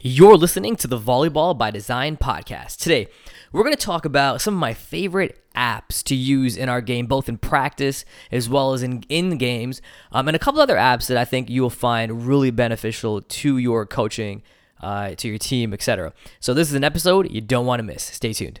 You're listening to the Volleyball by Design podcast. Today, we're going to talk about some of my favorite apps to use in our game, both in practice as well as in, in games, um, and a couple other apps that I think you will find really beneficial to your coaching, uh, to your team, etc. So, this is an episode you don't want to miss. Stay tuned.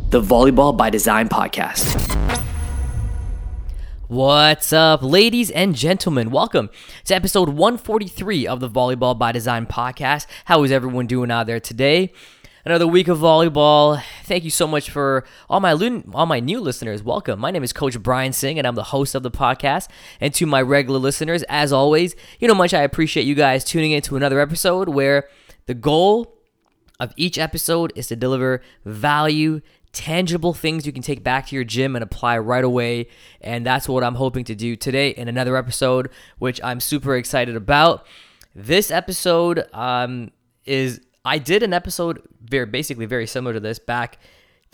the Volleyball by Design podcast. What's up, ladies and gentlemen? Welcome to episode 143 of the Volleyball by Design podcast. How is everyone doing out there today? Another week of volleyball. Thank you so much for all my all my new listeners. Welcome. My name is Coach Brian Singh, and I'm the host of the podcast. And to my regular listeners, as always, you know much I appreciate you guys tuning in to another episode where the goal of each episode is to deliver value tangible things you can take back to your gym and apply right away. And that's what I'm hoping to do today in another episode, which I'm super excited about. This episode um, is, I did an episode very basically very similar to this back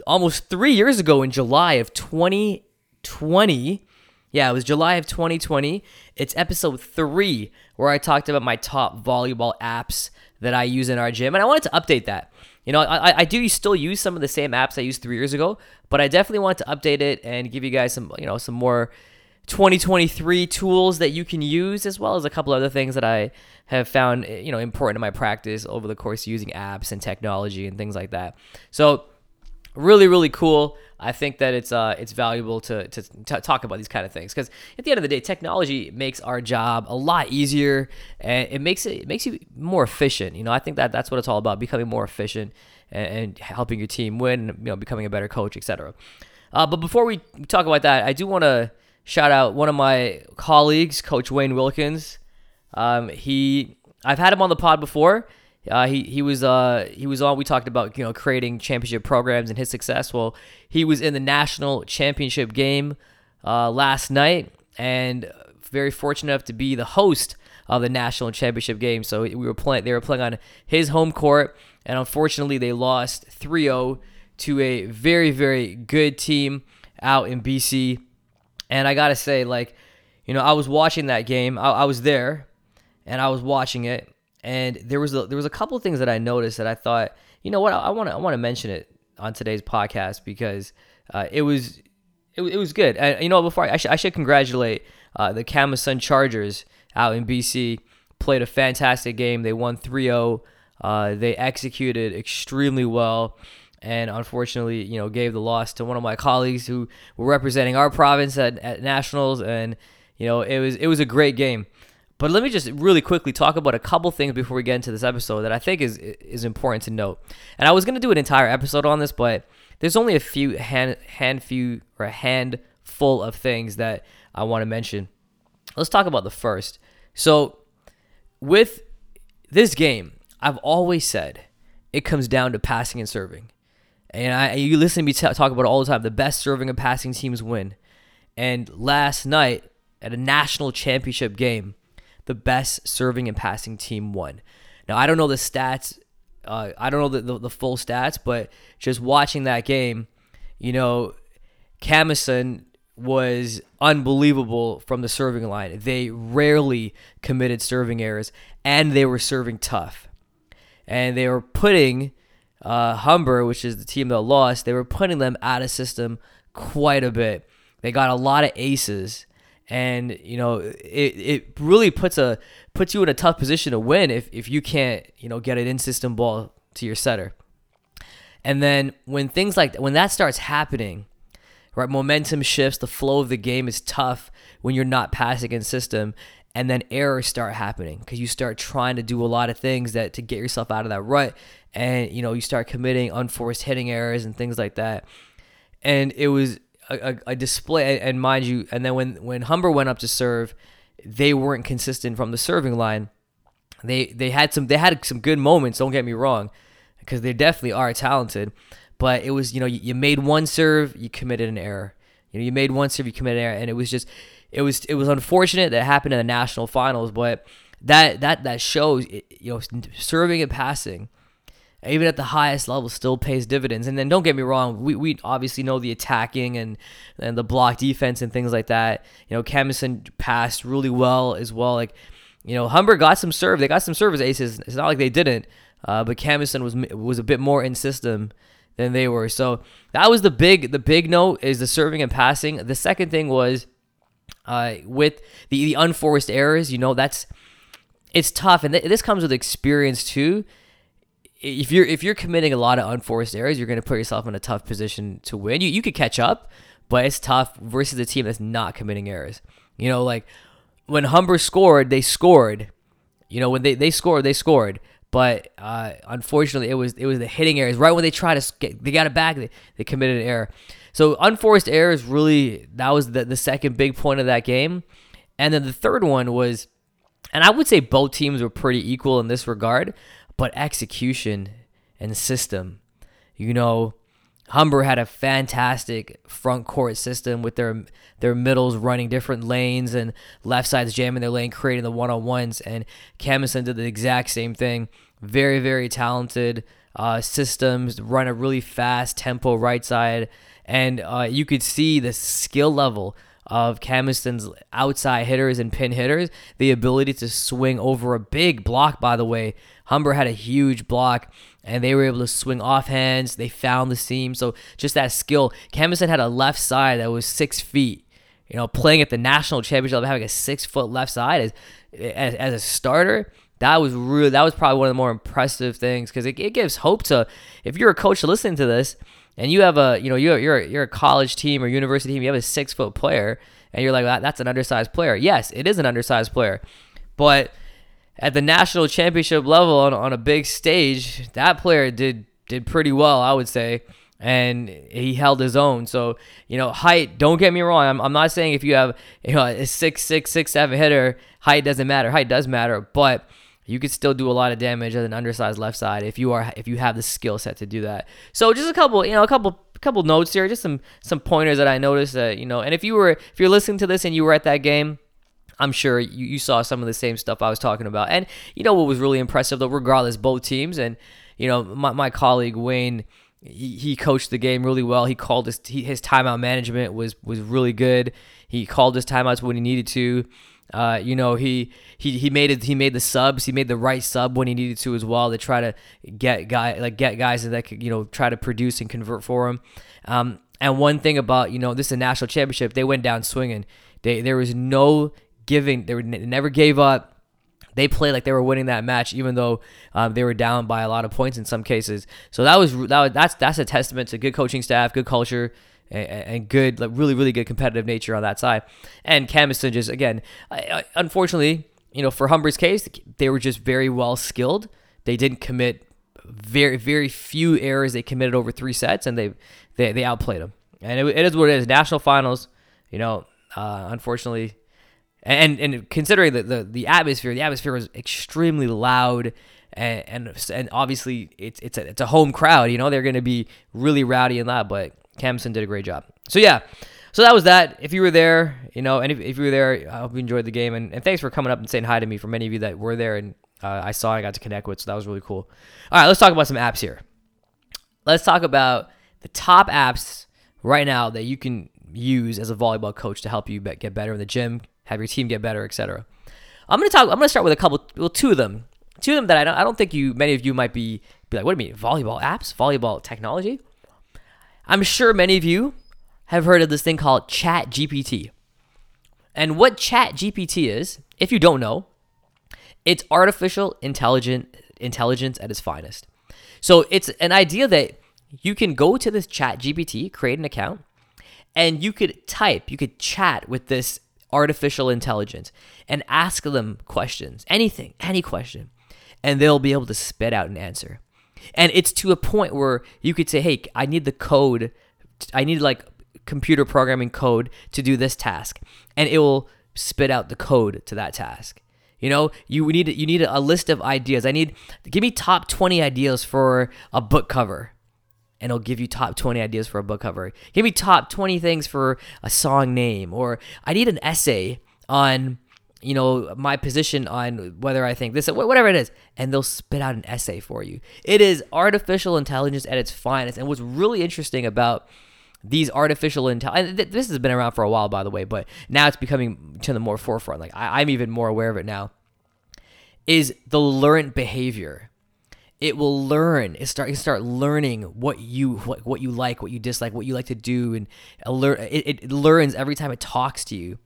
almost three years ago in July of 2020. Yeah, it was July of 2020. It's episode three where I talked about my top volleyball apps that I use in our gym. And I wanted to update that. You know, I, I do still use some of the same apps I used three years ago, but I definitely want to update it and give you guys some, you know, some more 2023 tools that you can use, as well as a couple other things that I have found, eh, you know, important in my practice over the course using apps and technology and things like that. So, really, really cool. I think that it's uh, it's valuable to, to, to talk about these kind of things because at the end of the day, technology makes our job a lot easier and it makes it, it makes you more efficient. You know, I think that that's what it's all about: becoming more efficient and, and helping your team win. You know, becoming a better coach, etc. Uh, but before we talk about that, I do want to shout out one of my colleagues, Coach Wayne Wilkins. Um, he I've had him on the pod before. Uh, he he was uh he was on. We talked about you know creating championship programs and his success. Well, he was in the national championship game uh, last night, and very fortunate enough to be the host of the national championship game. So we were playing. They were playing on his home court, and unfortunately, they lost 3-0 to a very very good team out in BC. And I gotta say, like, you know, I was watching that game. I, I was there, and I was watching it and there was a, there was a couple of things that I noticed that I thought, you know what, I want to I want to mention it on today's podcast because uh, it was it, it was good. And you know, before I, I, sh- I should congratulate uh, the Camosun Chargers out in BC. Played a fantastic game. They won 3-0. Uh, they executed extremely well and unfortunately, you know, gave the loss to one of my colleagues who were representing our province at, at nationals. And you know, it was it was a great game. But let me just really quickly talk about a couple things before we get into this episode that I think is is important to note. And I was going to do an entire episode on this, but there's only a few hand hand few or a handful of things that I want to mention. Let's talk about the first. So with this game, I've always said it comes down to passing and serving. And I, you listen to me t- talk about it all the time. The best serving and passing teams win. And last night at a national championship game, the best serving and passing team won. Now, I don't know the stats. Uh, I don't know the, the, the, full stats, but just watching that game, you know, Camosun was unbelievable from the serving line. They rarely committed serving errors, and they were serving tough. And they were putting uh, Humber, which is the team that lost, they were putting them out of system quite a bit. They got a lot of aces and you know it, it really puts a puts you in a tough position to win if, if you can't you know get an in system ball to your setter. And then when things like when that starts happening right momentum shifts the flow of the game is tough when you're not passing in system and then errors start happening because you start trying to do a lot of things that to get yourself out of that rut and you know you start committing unforced hitting errors and things like that. And it was a, a, display, and mind you, and then when when Humber went up to serve, they weren't consistent from the serving line. They they had some they had some good moments. Don't get me wrong, because they definitely are talented. But it was, you know, you, you made one serve, you committed an error. You know, you made one serve, you committed an error, and it was just, it was, it was unfortunate that happened in the national finals. But that that that shows, you know, serving and passing, even at the highest level, still pays dividends. And then don't get me wrong, we, we obviously know the attacking and and the block defense and things like that. You know, Camosun passed really well as well. Like, you know, Humber got some serve, they got some service aces. It's not like they didn't. Uh, but Camosun was was a bit more in system than they were. So that was the big the big note is the serving and passing. The second thing was uh, with the, the unforced errors. You know that's it's tough, and th- this comes with experience too. If you're if you're committing a lot of unforced errors, you're going to put yourself in a tough position to win. You you could catch up, but it's tough versus a team that's not committing errors. You know, like when Humber scored, they scored. You know, when they, they scored, they scored. But uh, unfortunately, it was it was the hitting errors. Right when they tried to get, they got it back, they, they committed an error. So unforced errors really that was the, the second big point of that game. And then the third one was, and I would say both teams were pretty equal in this regard, but execution and system. You know, Humber had a fantastic front court system with their their middles running different lanes and left sides jamming their lane, creating the one on ones. And Camosun did the exact same thing. Very very talented uh, systems, run a really fast tempo right side, and uh, you could see the skill level of Camosun's outside hitters and pin hitters, the ability to swing over a big block, by the way. Humber had a huge block and they were able to swing off hands. They found the seam. So just that skill. Camosun had a left side that was six feet. You know, playing at the national championship, having a six foot left side as, as, as a starter, that was really that was probably one of the more impressive things because it, it gives hope to if you're a coach listening to this and you have a you know you're you're you're a college team or university team, you have a six foot player, and you're like that, that's an undersized player. Yes, it is an undersized player, but at the national championship level on, on a big stage, that player did did pretty well, I would say, and he held his own. So you know, height. Don't get me wrong. I'm, I'm not saying if you have you know a six six six seven hitter, height doesn't matter. Height does matter, but you could still do a lot of damage as an undersized left side if you are if you have the skill set to do that. So just a couple, you know, a couple couple notes here, just some some pointers that I noticed that you know. And if you were if you're listening to this and you were at that game I'm sure you, you saw some of the same stuff I was talking about. And you know what was really impressive though, regardless, both teams and you know my, my colleague Wayne, he, he coached the game really well. He called his he, his timeout management was was really good. He called his timeouts when he needed to. Uh, you know, he he he made it. He made the subs. He made the right sub when he needed to as well to try to get guy like get guys that could you know try to produce and convert for him. Um, and one thing about you know this is a national championship, they went down swinging. They there was no giving. They, were, they never gave up. They played like they were winning that match, even though um, they were down by a lot of points in some cases. So that was that was, that's that's a testament to good coaching staff, good culture, and, good, like really really good competitive nature on that side. And Camosun just again, unfortunately, you know, for Humber's case, they were just very well skilled. They didn't commit very very few errors. They committed over three sets, and they they, they outplayed them. And it, it is what it is. National finals, you know. Uh, unfortunately, and and considering the, the the atmosphere, the atmosphere was extremely loud, and and, and obviously it's it's a it's a home crowd. You know they're going to be really rowdy and loud. But Camosun did a great job. So yeah, so that was that. If you were there, you know, and if, if you were there, I hope you enjoyed the game. And, and thanks for coming up and saying hi to me. For many of you that were there and uh, I saw, I got to connect with, so that was really cool. All right, let's talk about some apps here. Let's talk about the top apps right now that you can use as a volleyball coach to help you get better in the gym, have your team get better, etc. I'm gonna talk. I'm gonna start with a couple, well, two of them, two of them that I don't. I don't think you, many of you might be be like, what do you mean, volleyball apps, volleyball technology? I'm sure many of you have heard of this thing called Chat GPT. And what Chat GPT is, if you don't know, it's artificial intelligent intelligence at its finest. So it's an idea that you can go to this Chat GPT, create an account, and you could type, you could chat with this artificial intelligence and ask them questions, anything, any question, and they'll be able to spit out an answer. And it's to a point where you could say, "Hey, I need the code. I need like computer programming code to do this task," and it will spit out the code to that task. You know, you need you need a list of ideas. I need give me top 20 ideas for a book cover. And it'll give you top 20 ideas for a book cover. Give me top 20 things for a song name or I need an essay on you know my position on whether I think this whatever it is and they'll spit out an essay for you. It is artificial intelligence at its finest. And what's really interesting about these artificial intelligence. This has been around for a while, by the way, but now it's becoming to the more forefront. Like I, I'm even more aware of it now. Is the learned behavior? It will learn. It start. It start learning what you what, what you like, what you dislike, what you like to do, and alert. It, it learns every time it talks to you,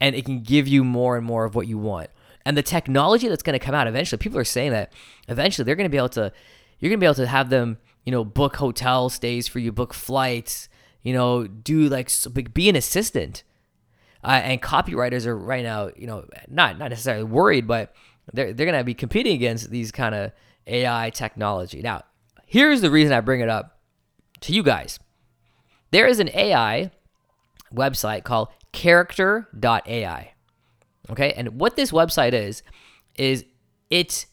and it can give you more and more of what you want. And the technology that's going to come out eventually, people are saying that eventually they're going to be able to. You're going to be able to have them, you know, book hotel stays for you, book flights, you know, do like be an assistant. Uh, and copywriters are right now, you know, not not necessarily worried, but they're they're gonna be competing against these kind of AI technology. Now, here's the reason I bring it up to you guys. There is an AI website called character.ai. Okay, and what this website is is it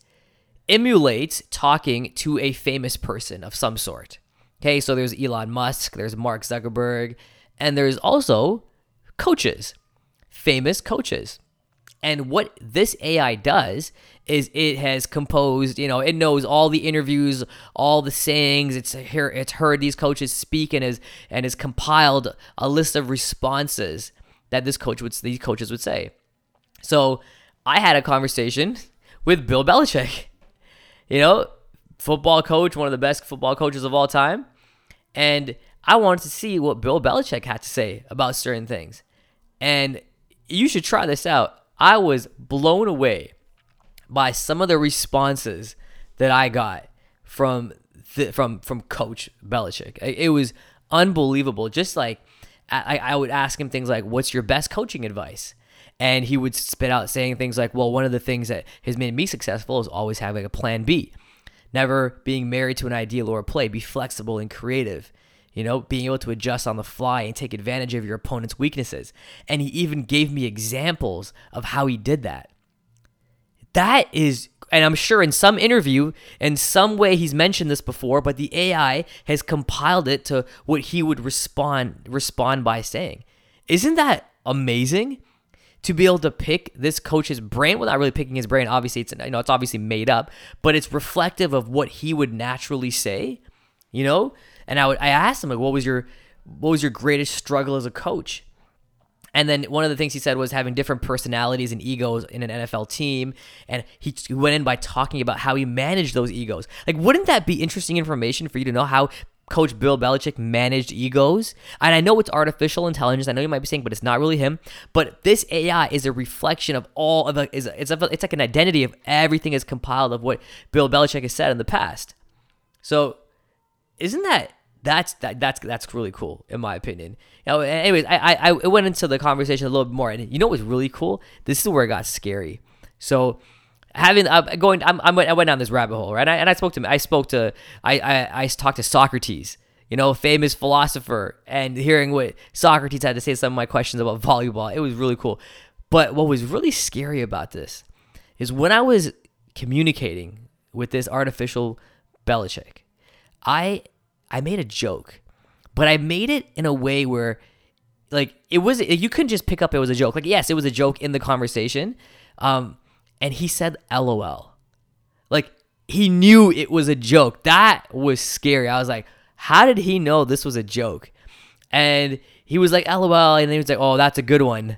emulates talking to a famous person of some sort. Okay, so there's Elon Musk, there's Mark Zuckerberg, and there's also coaches, famous coaches. And what this AI does is it has composed, you know, it knows all the interviews, all the sayings. It's here, it's heard these coaches speak and has and has compiled a list of responses that this coach would these coaches would say. So I had a conversation with Bill Belichick. You know, football coach, one of the best football coaches of all time. And I wanted to see what Bill Belichick had to say about certain things. And you should try this out. I was blown away by some of the responses that I got from the, from from Coach Belichick. It was unbelievable. Just like I, I would ask him things like, "What's your best coaching advice?" And he would spit out saying things like, "Well, one of the things that has made me successful is always having a plan B." never being married to an ideal or a play. Be flexible and creative. You know, being able to adjust on the fly and take advantage of your opponent's weaknesses. And he even gave me examples of how he did that. That is, and I'm sure in some interview, in some way he's mentioned this before, but the AI has compiled it to what he would respond respond by saying. Isn't that amazing? to be able to pick this coach's brain. Not really picking his brain. Obviously, it's you know it's obviously made up, but it's reflective of what he would naturally say. You know, and I would I asked him like, what was your what was your greatest struggle as a coach? And then one of the things he said was having different personalities and egos in an NFL team. And he went in by talking about how he managed those egos. Like, wouldn't that be interesting information for you to know how Coach Bill Belichick managed egos. And I know it's artificial intelligence. I know you might be saying, but it's not really him. But this AI is a reflection of all of the, is it's it's like an identity of everything is compiled of what Bill Belichick has said in the past. So, isn't that that's that, that's that's really cool in my opinion. You anyways, I, I I went into the conversation a little bit more, and you know what was really cool? This is where it got scary. So having uh, going I'm, I'm, i went down this rabbit hole right I, and i spoke to i spoke to I, I i talked to socrates you know famous philosopher and hearing what socrates had to say to some of my questions about volleyball it was really cool but what was really scary about this is when i was communicating with this artificial Belichick, i i made a joke but i made it in a way where like it was you couldn't just pick up it was a joke like yes it was a joke in the conversation um and he said LOL. Like he knew it was a joke. That was scary. I was like, how did he know this was a joke? And he was like, LOL. And then he was like, oh, that's a good one.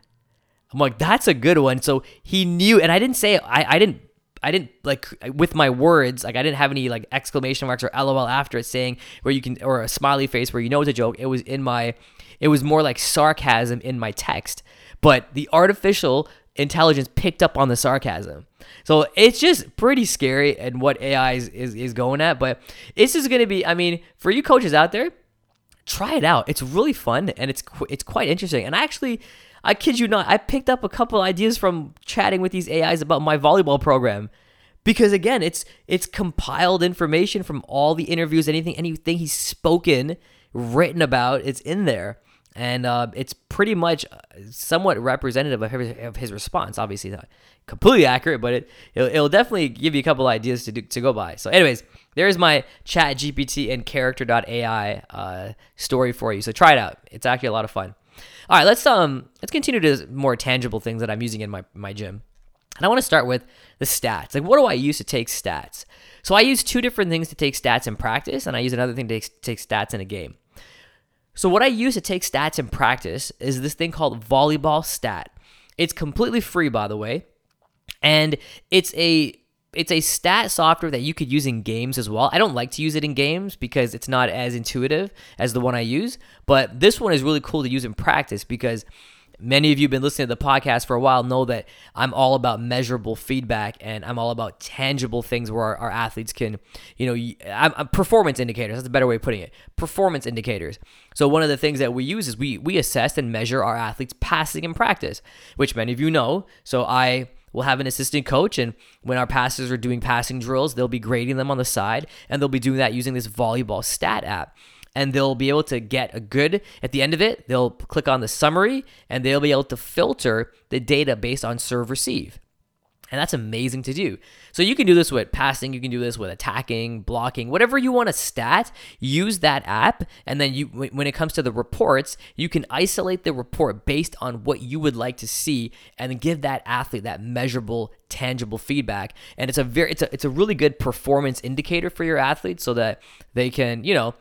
I'm like, that's a good one. So he knew, and I didn't say, I, I didn't, I didn't like with my words, like I didn't have any like exclamation marks or LOL after it saying where you can, or a smiley face where you know it's a joke. It was in my, it was more like sarcasm in my text. But the artificial intelligence picked up on the sarcasm. So it's just pretty scary and what AI is, is, is going at. But this is going to be, I mean, for you coaches out there, try it out. It's really fun and it's it's quite interesting. And I actually, I kid you not, I picked up a couple ideas from chatting with these AIs about my volleyball program. Because again, it's it's compiled information from all the interviews, anything anything he's spoken, written about, it's in there. and uh, it's pretty much uh, somewhat representative of his, of his response. Obviously, not completely accurate, but it it'll, it'll, definitely give you a couple ideas to do, to go by. So, anyways, there's my Chat GPT and Character.ai uh, story for you. So try it out. It's actually a lot of fun. All right, let's um let's continue to more tangible things that I'm using in my my gym. And I want to start with the stats. Like, what do I use to take stats? So I use two different things to take stats in practice, and I use another thing to take stats in a game. So what I use to take stats in practice is this thing called Volleyball Stat. It's completely free, by the way, and it's a it's a stat software that you could use in games as well. I don't like to use it in games because it's not as intuitive as the one I use, but this one is really cool to use in practice because Many of you have been listening to the podcast for a while know that I'm all about measurable feedback and I'm all about tangible things where our, our athletes can, you know, I'm, I'm performance indicators. That's a better way of putting it. Performance indicators. So one of the things that we use is we we assess and measure our athletes passing in practice, which many of you know. So I will have an assistant coach and when our passers are doing passing drills, they'll be grading them on the side and they'll be doing that using this volleyball stat app. And they'll be able to get a good at the end of it they'll click on the summary and they'll be able to filter the data based on serve receive and that's amazing to do. So you can do this with passing, you can do this with attacking, blocking, whatever you want to stat, use that app and then you when it comes to the reports, you can isolate the report based on what you would like to see and give that athlete that measurable tangible feedback. And it's a very it's a it's a really good performance indicator for your athletes so that they can, you know,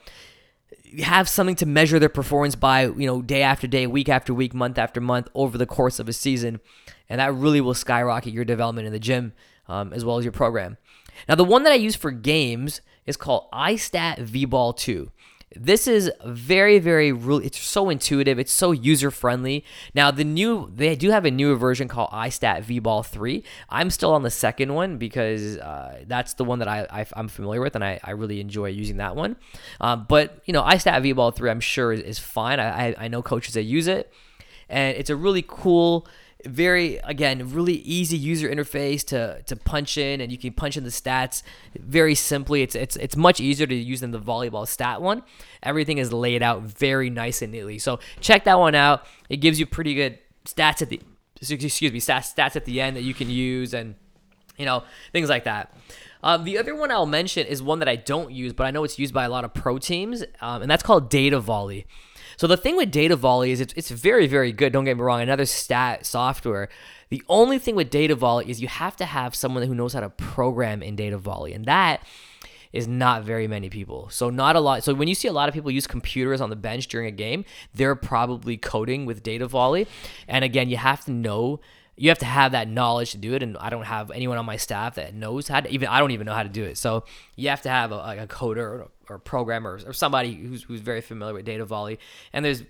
have something to measure their performance by, you know, day after day, week after week, month after month over the course of a season. And that really will skyrocket your development in the gym um, as well as your program. Now, the one that I use for games is called iStat VBall 2. This is very, very, really, it's so intuitive. It's so user friendly. Now, the new, they do have a newer version called iStat VBall 3. I'm still on the second one because uh, that's the one that I, I, am familiar with and I, I really enjoy using that one. Um, but, you know, iStat VBall 3, I'm sure is, is fine. I, I, I know coaches that use it. And it's a really cool, very again really easy user interface to to punch in and you can punch in the stats very simply. It's it's it's much easier to use than the volleyball stat one. Everything is laid out very nice and neatly. So check that one out. It gives you pretty good stats at the excuse me stats stats at the end that you can use and you know things like that. Um, the other one I'll mention is one that I don't use, but I know it's used by a lot of pro teams, um, and that's called Data Volley. So the thing with Data Volley is it's, it's very, very good. Don't get me wrong. Another stat software. The only thing with Data Volley is you have to have someone who knows how to program in Data Volley, and that is not very many people. So not a lot. So when you see a lot of people use computers on the bench during a game, they're probably coding with Data Volley. And again, you have to know you have to have that knowledge to do it and i don't have anyone on my staff that knows how to even i don't even know how to do it. So you have to have a, like a coder or programmer or somebody who's, who's very familiar with data volley and there's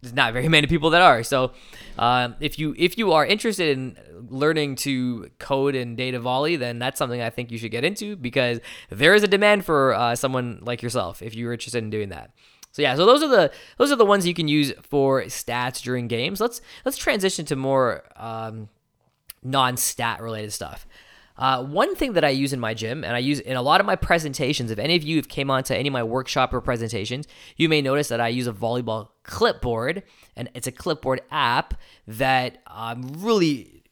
there's not very many people that are. So um, if you if you are interested in learning to code in data volley then that's something i think you should get into because there is a demand for uh, someone like yourself if you're interested in doing that so yeah, so those are the those are the ones you can use for stats during games. Let's let's transition to more um, non-stat related stuff. Uh, one thing that I use in my gym, and I use in a lot of my presentations, if any of you have came on to any of my workshop or presentations, you may notice that I use a volleyball clipboard, and it's a clipboard app that um, really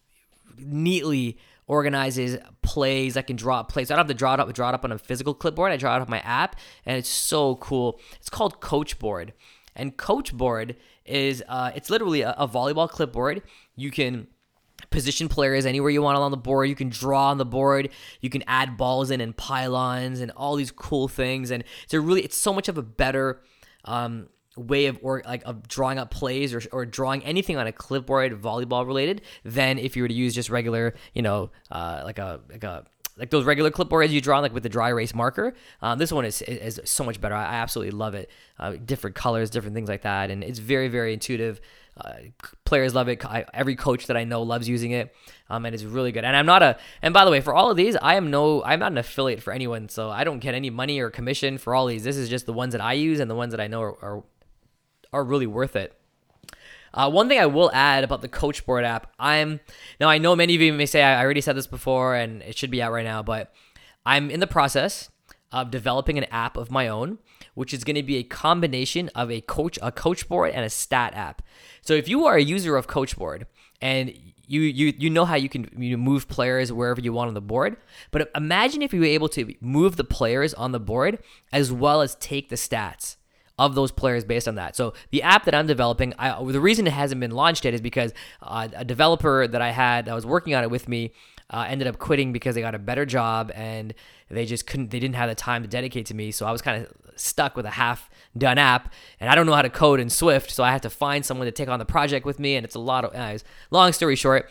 neatly organizes plays. I can draw plays. I don't have to draw it up, draw it up on a physical clipboard. I draw it up my app, and it's so cool. It's called Coachboard, and Coachboard is uh, it's literally a, a volleyball clipboard. You can position players anywhere you want along the board. You can draw on the board. You can add balls in and pylons and all these cool things. And it's a really, it's so much of a better um, way of or like of drawing up plays or, or drawing anything on a clipboard, volleyball related, than if you were to use just regular, you know, uh, like a like a like those regular clipboards you draw like with the dry erase marker. Um, this one is, is so much better. I, I absolutely love it. Uh, different colors, different things like that, and it's very very intuitive. Uh, players love it. I, every coach that I know loves using it, um, and it's really good. And I'm not a. And by the way, for all of these, I am no. I'm not an affiliate for anyone, so I don't get any money or commission for all these. This is just the ones that I use and the ones that I know are are, are really worth it. Uh, one thing I will add about the Coachboard app, I'm now I know many of you may say I already said this before and it should be out right now, but I'm in the process of developing an app of my own, which is going to be a combination of a coach a coach board and a stat app. So if you are a user of Coachboard and you you you know how you can you move players wherever you want on the board, but imagine if you were able to move the players on the board as well as take the stats of those players based on that. So the app that I'm developing, I, the reason it hasn't been launched yet is because uh, a developer that I had that was working on it with me uh, ended up quitting because they got a better job and they just couldn't they didn't have the time to dedicate to me. So i was kind of stuck with a half done app and i don't know how to code in swift. So i had to find someone to take on the project with me and it's a lot of uh, long story short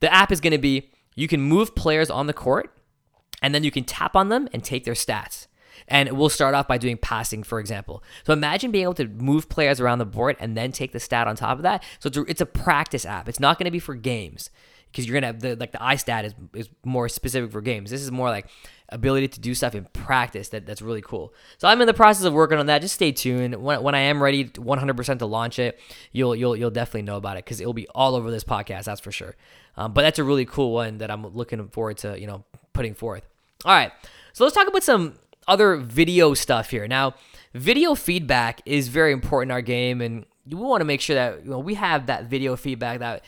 the app is going to be you can move players on the court and then you can tap on them and take their stats and we'll start off by doing passing, for example. So imagine being able to move players around the board and then take the stat on top of that. So it's a, it's a practice app. It's not going to be for games because you're gonna have the like the iStat is, is more specific for games. This is more like ability to do stuff in practice that that's really cool. So I'm in the process of working on that. Just stay tuned. When, when I am ready 100% to launch it, you'll you'll you'll definitely know about it because it'll be all over this podcast. That's for sure. Um, but that's a really cool one that I'm looking forward to you know putting forth. All right, so let's talk about some other video stuff here. Now, video feedback is very important in our game, and we want to make sure that you know we have that video feedback that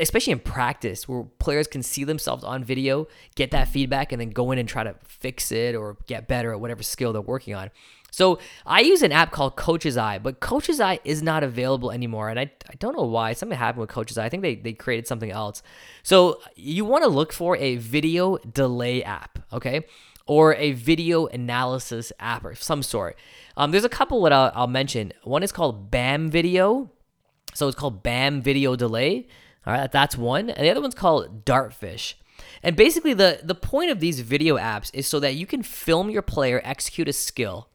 especially in practice where players can see themselves on video, get that feedback, and then go in and try to fix it or get better at whatever skill they're working on. So I use an app called Coach's Eye, but Coach's Eye is not available anymore. And I, I don't know why. Something happened with Coach's Eye. I think they, they created something else. So you want to look for a video delay app, okay? Or a video analysis app or some sort. Um, there's a couple that I'll, I'll mention. One is called BAM Video. So it's called BAM Video Delay. All right, that's one. And the other one's called Dartfish. And basically, the, the point of these video apps is so that you can film your player execute a skill,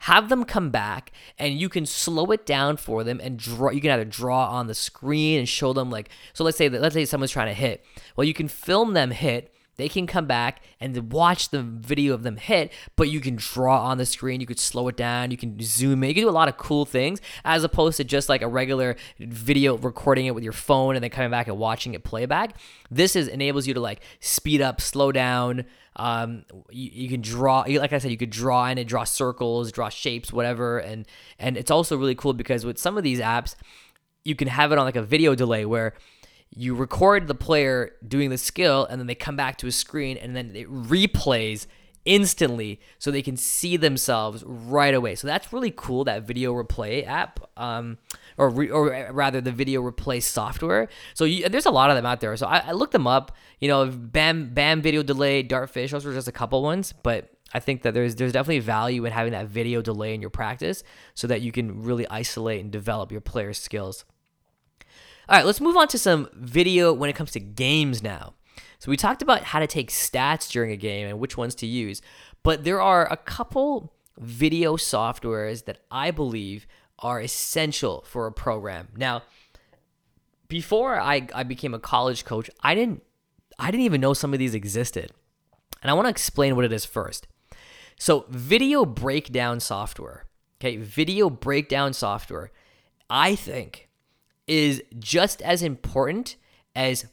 have them come back, and you can slow it down for them and draw. You can either draw on the screen and show them like. So let's say that let's say someone's trying to hit. Well, you can film them hit they can come back and watch the video of them hit, but you can draw on the screen, you could slow it down, you can zoom in, you can do a lot of cool things as opposed to just like a regular video recording it with your phone and then coming back and watching it playback. This is enables you to like speed up, slow down. Um, you, you can draw, like I said, you could draw in it, draw circles, draw shapes, whatever, and and it's also really cool because with some of these apps, you can have it on like a video delay where you record the player doing the skill and then they come back to a screen and then it replays instantly so they can see themselves right away. So that's really cool that video replay app um, or re, or rather the video replay software. So you, there's a lot of them out there. So I, I looked them up, you know, Bam Bam video delay, Dartfish, those were just a couple ones, but I think that there's there's definitely value in having that video delay in your practice so that you can really isolate and develop your player's skills. All right, let's move on to some video when it comes to games now. So we talked about how to take stats during a game and which ones to use, but there are a couple video softwares that I believe are essential for a program. Now, before I, I became a college coach, I didn't I didn't even know some of these existed. And I want to explain what it is first. So, video breakdown software, okay, video breakdown software, I think is just as important as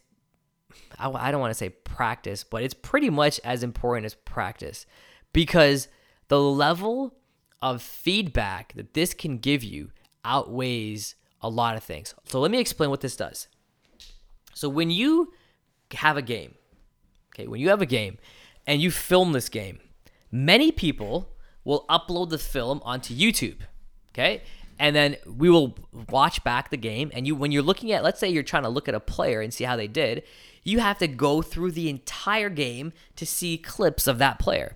I don't want to say practice, but it's pretty much as important as practice because the level of feedback that this can give you outweighs a lot of things. So let me explain what this does. So when you have a game, okay, when you have a game and you film this game, many people will upload the film onto YouTube, okay? And then we will watch back the game. And you when you're looking at let's say you're trying to look at a player and see how they did you have to go through the entire game to see clips of that player.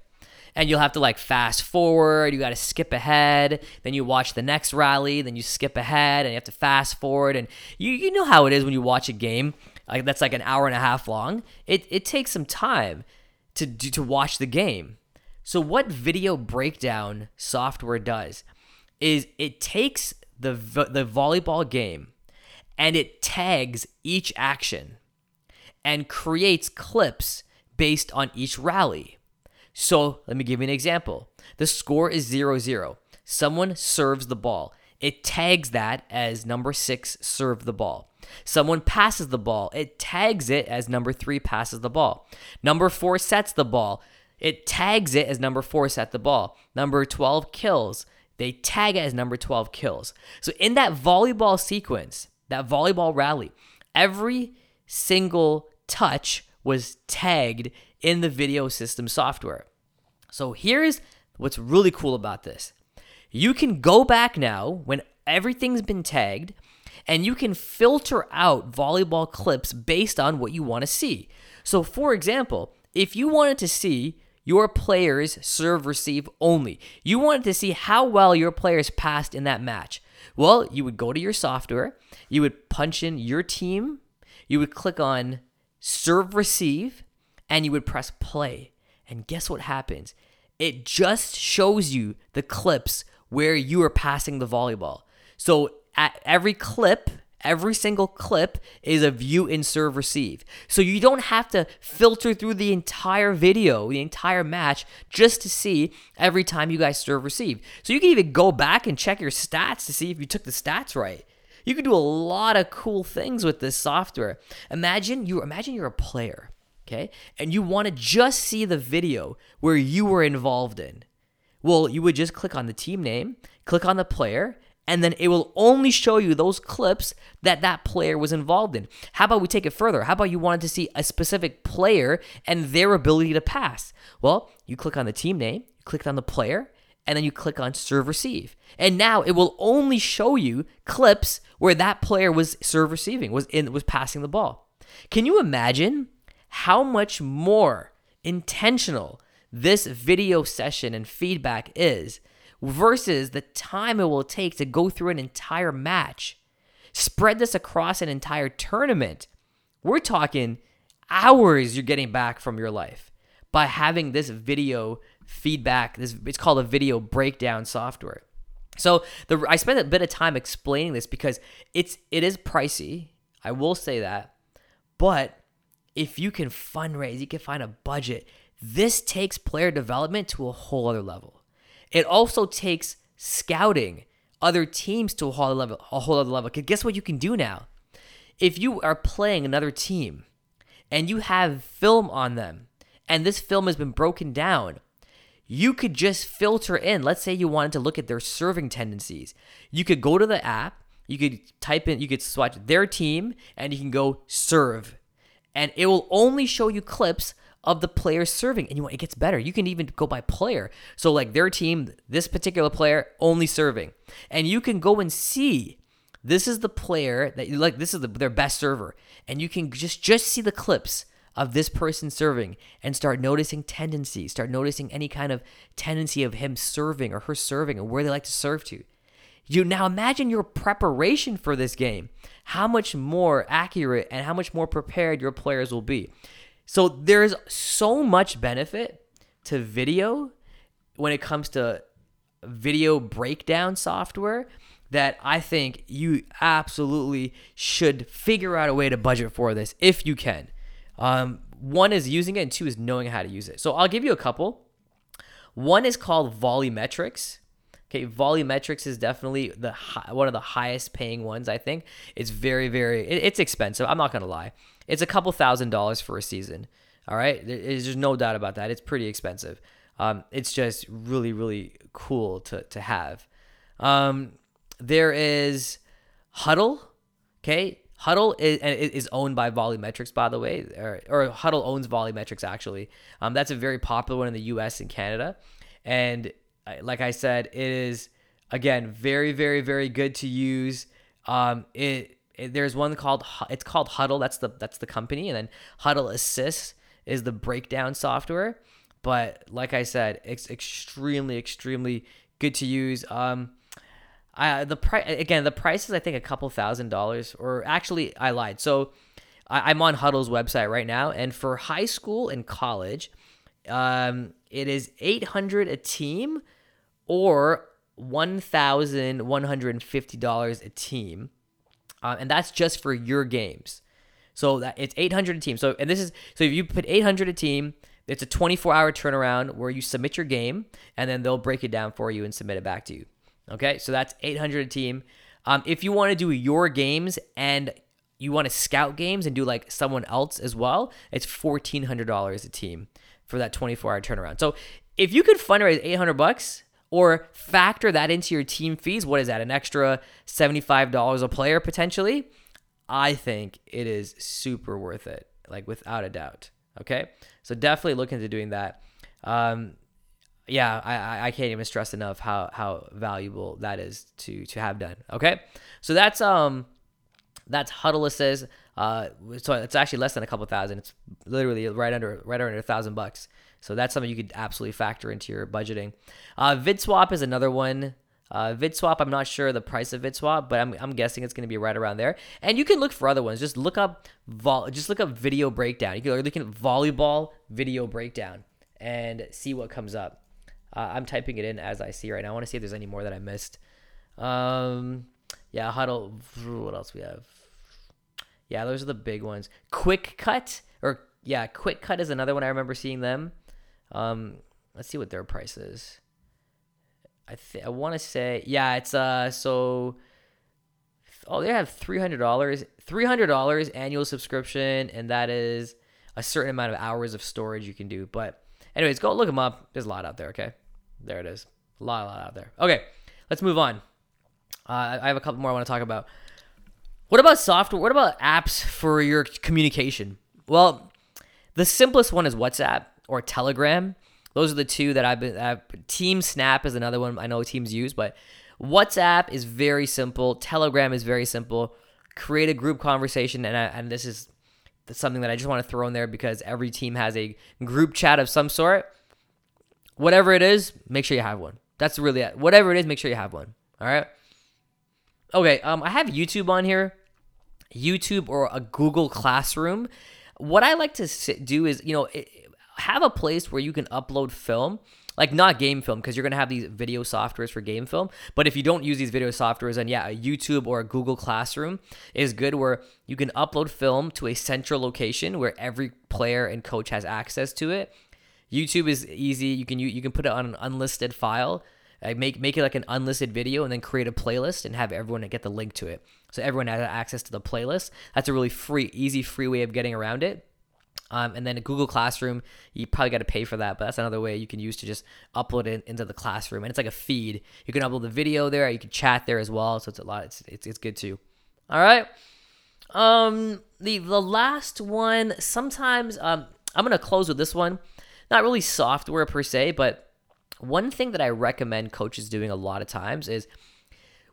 And you'll have to like fast forward. You got to skip ahead. Then you watch the next rally. Then you skip ahead and you have to fast forward. And you, you know how it is when you watch a game like that's like an hour and a half long. It, it takes some time to to watch the game. So what video breakdown software does is it takes the the volleyball game and it tags each action and creates clips based on each rally. So, let me give you an example. The score is 0-0. Someone serves the ball. It tags that as number 6 served the ball. Someone passes the ball. It tags it as number 3 passes the ball. Number 4 sets the ball it tags it as number four set the ball. Number 12 kills. They tag it as number 12 kills. So in that volleyball sequence, that volleyball rally, every single touch was tagged in the video system software. So here's what's really cool about this. You can go back now when everything's been tagged and you can filter out volleyball clips based on what you want to see. So, for example, if you wanted to see your players serve receive only, you wanted to see how well your players passed in that match, well, you would go to your software, you would punch in your team, you would click on serve receive, and you would press play. And guess what happens? It just shows you the clips where you are passing the volleyball. So at every clip, every single clip is a view in serve receive. So you don't have to filter through the entire video, the entire match, just to see every time you guys serve receive. So you can even go back and check your stats to see if you took the stats right. You can do a lot of cool things with this software. Imagine you imagine you're a player, okay? And you want to just see the video where you were involved in. Well, you would just click on the team name, click on the player, and then it will only show you those clips that that player was involved in. How about we take it further? How about you wanted to see a specific player and their ability to pass? Well, you click on the team name, you click on the player, and then you click on serve receive. And now it will only show you clips where that player was serve receiving, was in was passing the ball. Can you imagine how much more intentional this video session and feedback is versus the time it will take to go through an entire match. Spread this across an entire tournament. We're talking hours you're getting back from your life by having this video feedback. This it's called a video breakdown software. So the I spent a bit of time explaining this because it's it is pricey. I will say that. But if you can fundraise, you can find a budget. This takes player development to a whole other level. It also takes scouting other teams to a whole other level. A whole other level. Because guess what you can do now? If you are playing another team and you have film on them, and this film has been broken down, you could just filter in. Let's say you wanted to look at their serving tendencies. You could go to the app, you could type in, you could swatch their team, and you can go serve. And it will only show you clips of the players serving. And you know, it gets better. You can even go by player. So like their team, this particular player only serving. And you can go and see this is the player that you like this is the, their best server. And you can just just see the clips of this person serving and start noticing tendencies, start noticing any kind of tendency of him serving or her serving and where they like to serve to. You now imagine your preparation for this game, how much more accurate and how much more prepared your players will be. So there's so much benefit to video when it comes to video breakdown software that I think you absolutely should figure out a way to budget for this if you can. Um, one is using it, and two is knowing how to use it. So I'll give you a couple. One is called Volleymetrics. Okay, Volleymetrics is definitely the one of the highest paying ones. I think it's very, very. It, it's expensive. I'm not gonna lie. It's a couple thousand dollars for a season. All right, there's no doubt about that. It's pretty expensive. Um, it's just really, really cool to to have. Um, there is Hudl. Okay, Hudl is, is owned by Volleymetrics, by the way, or, or Hudl owns Volleymetrics actually. Um, that's a very popular one in the U.S. and Canada, and like I said, it is again very, very, very good to use. Um, it, there's one called it's called Hudl. That's the that's the company, and then Hudl Assist is the breakdown software. But like I said, it's extremely, extremely good to use. Um, I the price again, the price is I think a couple thousand dollars, or actually I lied. So I, am on Hudl's website right now, and for high school and college, um, it is 800 a team or $1,150 a team. Uh, and that's just for your games. So that it's 800 a team. So and this is so if you put 800 a team, it's a 24 hour turnaround where you submit your game and then they'll break it down for you and submit it back to you. Okay, so that's 800 a team. Um, if you want to do your games and you want to scout games and do like someone else as well, it's $1,400 a team for that 24 hour turnaround. So if you could fundraise 800 bucks or factor that into your team fees, what is that? An extra $75 a player potentially? I think it is super worth it, like without a doubt. Okay. So definitely look into doing that. Um, yeah, I, I can't even stress enough how, how valuable that is to, to have done. Okay. So that's, um, that's Hudl Assist. Uh, so it's actually less than a couple thousand. It's literally right under right under a thousand bucks. So that's something you could absolutely factor into your budgeting. Uh, VidSwap is another one. Uh, VidSwap, I'm not sure the price of VidSwap, but I'm, I'm guessing it's going to be right around there. And you can look for other ones. Just look up vol- just look up video breakdown. You can look at volleyball video breakdown and see what comes up. Uh, I'm typing it in as I see right now. I want to see if there's any more that I missed. Um, yeah, Hudl. What else we have? Yeah, those are the big ones. Quick Cut or yeah, Quick Cut is another one I remember seeing them. Um, let's see what their price is. I th- I want to say yeah, it's uh so oh they have three hundred dollars three hundred dollars annual subscription and that is a certain amount of hours of storage you can do. But anyways, go look them up. There's a lot out there. Okay, there it is. A lot, a lot out there. Okay, let's move on. Uh, I have a couple more I want to talk about. What about software? What about apps for your communication? Well, the simplest one is WhatsApp or Telegram. Those are the two that I've been. Uh, Team Snap is another one I know teams use, but WhatsApp is very simple. Telegram is very simple. Create a group conversation, and I, and this is something that I just want to throw in there because every team has a group chat of some sort. Whatever it is, make sure you have one. That's really it. Whatever it is, make sure you have one. All right. Okay. Um, I have YouTube on here. YouTube or a Google Classroom. What I like to do is, you know, have a place where you can upload film like not game film because you're going to have these video softwares for game film but if you don't use these video softwares then yeah a youtube or a google classroom is good where you can upload film to a central location where every player and coach has access to it youtube is easy you can you, you can put it on an unlisted file like make make it like an unlisted video and then create a playlist and have everyone get the link to it. So everyone has access to the playlist. That's a really free, easy, free way of getting around it. Um, and then a Google Classroom, you probably got to pay for that, but that's another way you can use to just upload it into the classroom. And it's like a feed. You can upload the video there. You can chat there as well. So it's a lot. It's it's, it's good too. All right. Um, the the last one. Sometimes um, I'm gonna close with this one. Not really software per se, but one thing that I recommend coaches doing a lot of times is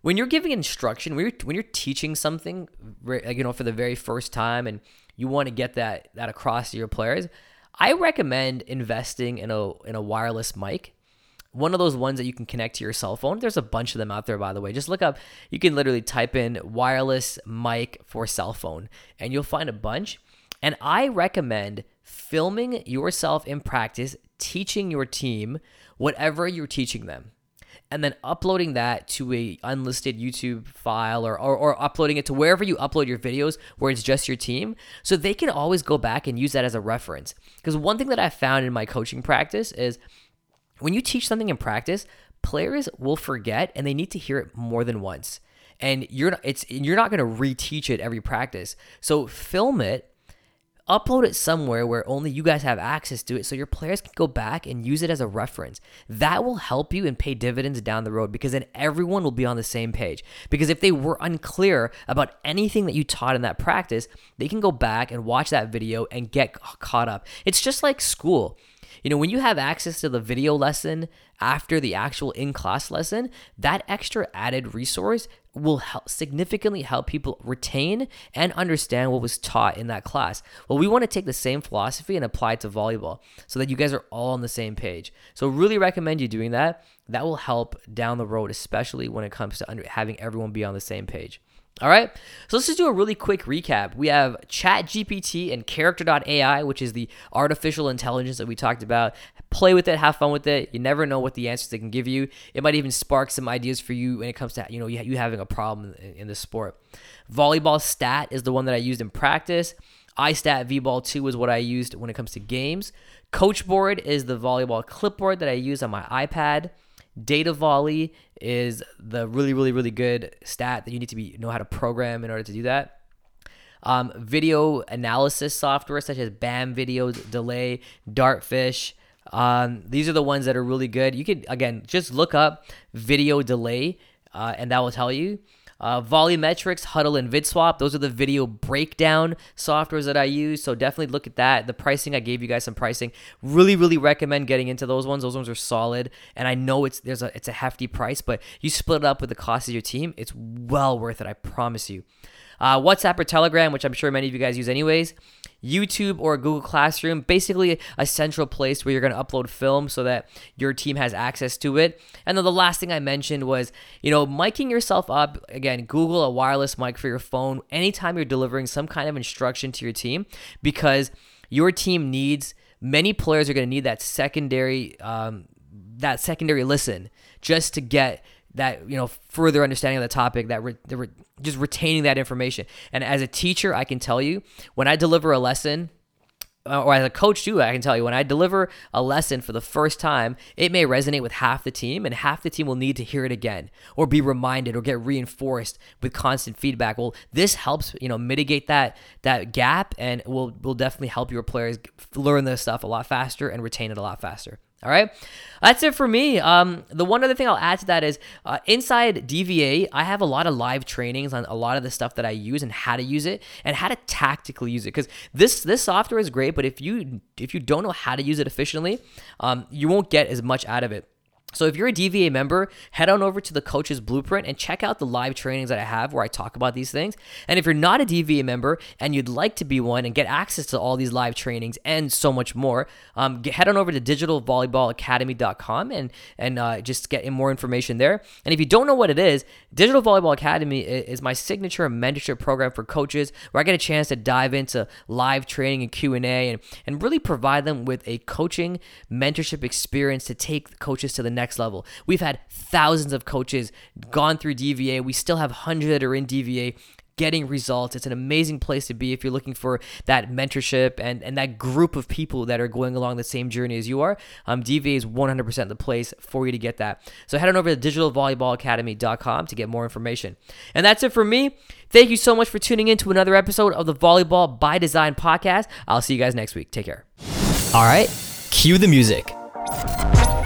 when you're giving instruction, when you're, when you're teaching something, you know, for the very first time, and you want to get that that across to your players, I recommend investing in a in a wireless mic. One of those ones that you can connect to your cell phone. There's a bunch of them out there, by the way. Just look up. You can literally type in wireless mic for cell phone, and you'll find a bunch. And I recommend filming yourself in practice, teaching your team whatever you're teaching them and then uploading that to a unlisted YouTube file or, or, or, uploading it to wherever you upload your videos where it's just your team so they can always go back and use that as a reference. Because one thing that I found in my coaching practice is when you teach something in practice, players will forget and they need to hear it more than once. And you're it's you're not going to reteach it every practice. So film it upload it somewhere where only you guys have access to it so your players can go back and use it as a reference. That will help you and pay dividends down the road because then everyone will be on the same page. Because if they were unclear about anything that you taught in that practice, they can go back and watch that video and get caught up. It's just like school. You know, when you have access to the video lesson after the actual in class lesson, that extra added resource will help significantly help people retain and understand what was taught in that class. Well, we want to take the same philosophy and apply it to volleyball so that you guys are all on the same page. So, really recommend you doing that. That will help down the road, especially when it comes to under, having everyone be on the same page. All right, so let's just do a really quick recap. We have ChatGPT and Character.ai, which is the artificial intelligence that we talked about. Play with it, have fun with it. You never know what the answers they can give you. It might even spark some ideas for you when it comes to you know you having a problem in, the sport. Volleyball Stat is the one that I used in practice. iStat VBall 2 is what I used when it comes to games. Coachboard is the volleyball clipboard that I use on my iPad. Data volley is the really, really, really good stat that you need to be know how to program in order to do that. um, video analysis software such as BAM Video Delay, Dartfish. Um, these are the ones that are really good. You could again just look up video delay, uh, and that will tell you. Uh, Volleymetrics, Hudl, and VidSwap. Those are the video breakdown softwares that I use. So definitely look at that. The pricing, I gave you guys some pricing. Really, really recommend getting into those ones. Those ones are solid. And I know it's there's a it's a hefty price, but you split it up with the cost of your team, it's well worth it. I promise you. Uh, WhatsApp or Telegram, which I'm sure many of you guys use anyways. YouTube or Google Classroom, basically a central place where you're going to upload film so that your team has access to it. And then the last thing I mentioned was, you know, miking yourself up. Again, Google a wireless mic for your phone anytime you're delivering some kind of instruction to your team because your team needs, many players are going to need that secondary, um, that secondary listen just to get that you know further understanding of the topic that re- re- just retaining that information. And as a teacher i can tell you when i deliver a lesson uh, or as a coach too i can tell you when i deliver a lesson for the first time it may resonate with half the team and half the team will need to hear it again or be reminded or get reinforced with constant feedback. Well this helps you know mitigate that that gap and will will definitely help your players learn this stuff a lot faster and retain it a lot faster all right, that's it for me. Um, the one other thing I'll add to that is uh, inside DVA, I have a lot of live trainings on a lot of the stuff that I use and how to use it and how to tactically use it. Because this this software is great, but if you if you don't know how to use it efficiently, um, you won't get as much out of it. So if you're a DVA member, head on over to the Coach's Blueprint and check out the live trainings that I have where I talk about these things. And if you're not a DVA member and you'd like to be one and get access to all these live trainings and so much more, um, get, head on over to digitalvolleyballacademy.com and and uh, just get more information there. And if you don't know what it is, Digital Volleyball Academy is my signature mentorship program for coaches where I get a chance to dive into live training and Q&A and, and really provide them with a coaching mentorship experience to take coaches to the next next level. We've had thousands of coaches gone through DVA. We still have hundreds that are in DVA getting results. It's an amazing place to be if you're looking for that mentorship and, and that group of people that are going along the same journey as you are. Um, DVA is 100% the place for you to get that. So head on over to digitalvolleyballacademy.com to get more information. And that's it for me. Thank you so much for tuning in to another episode of the Volleyball by Design podcast. I'll see you guys next week. Take care. All right, cue the music.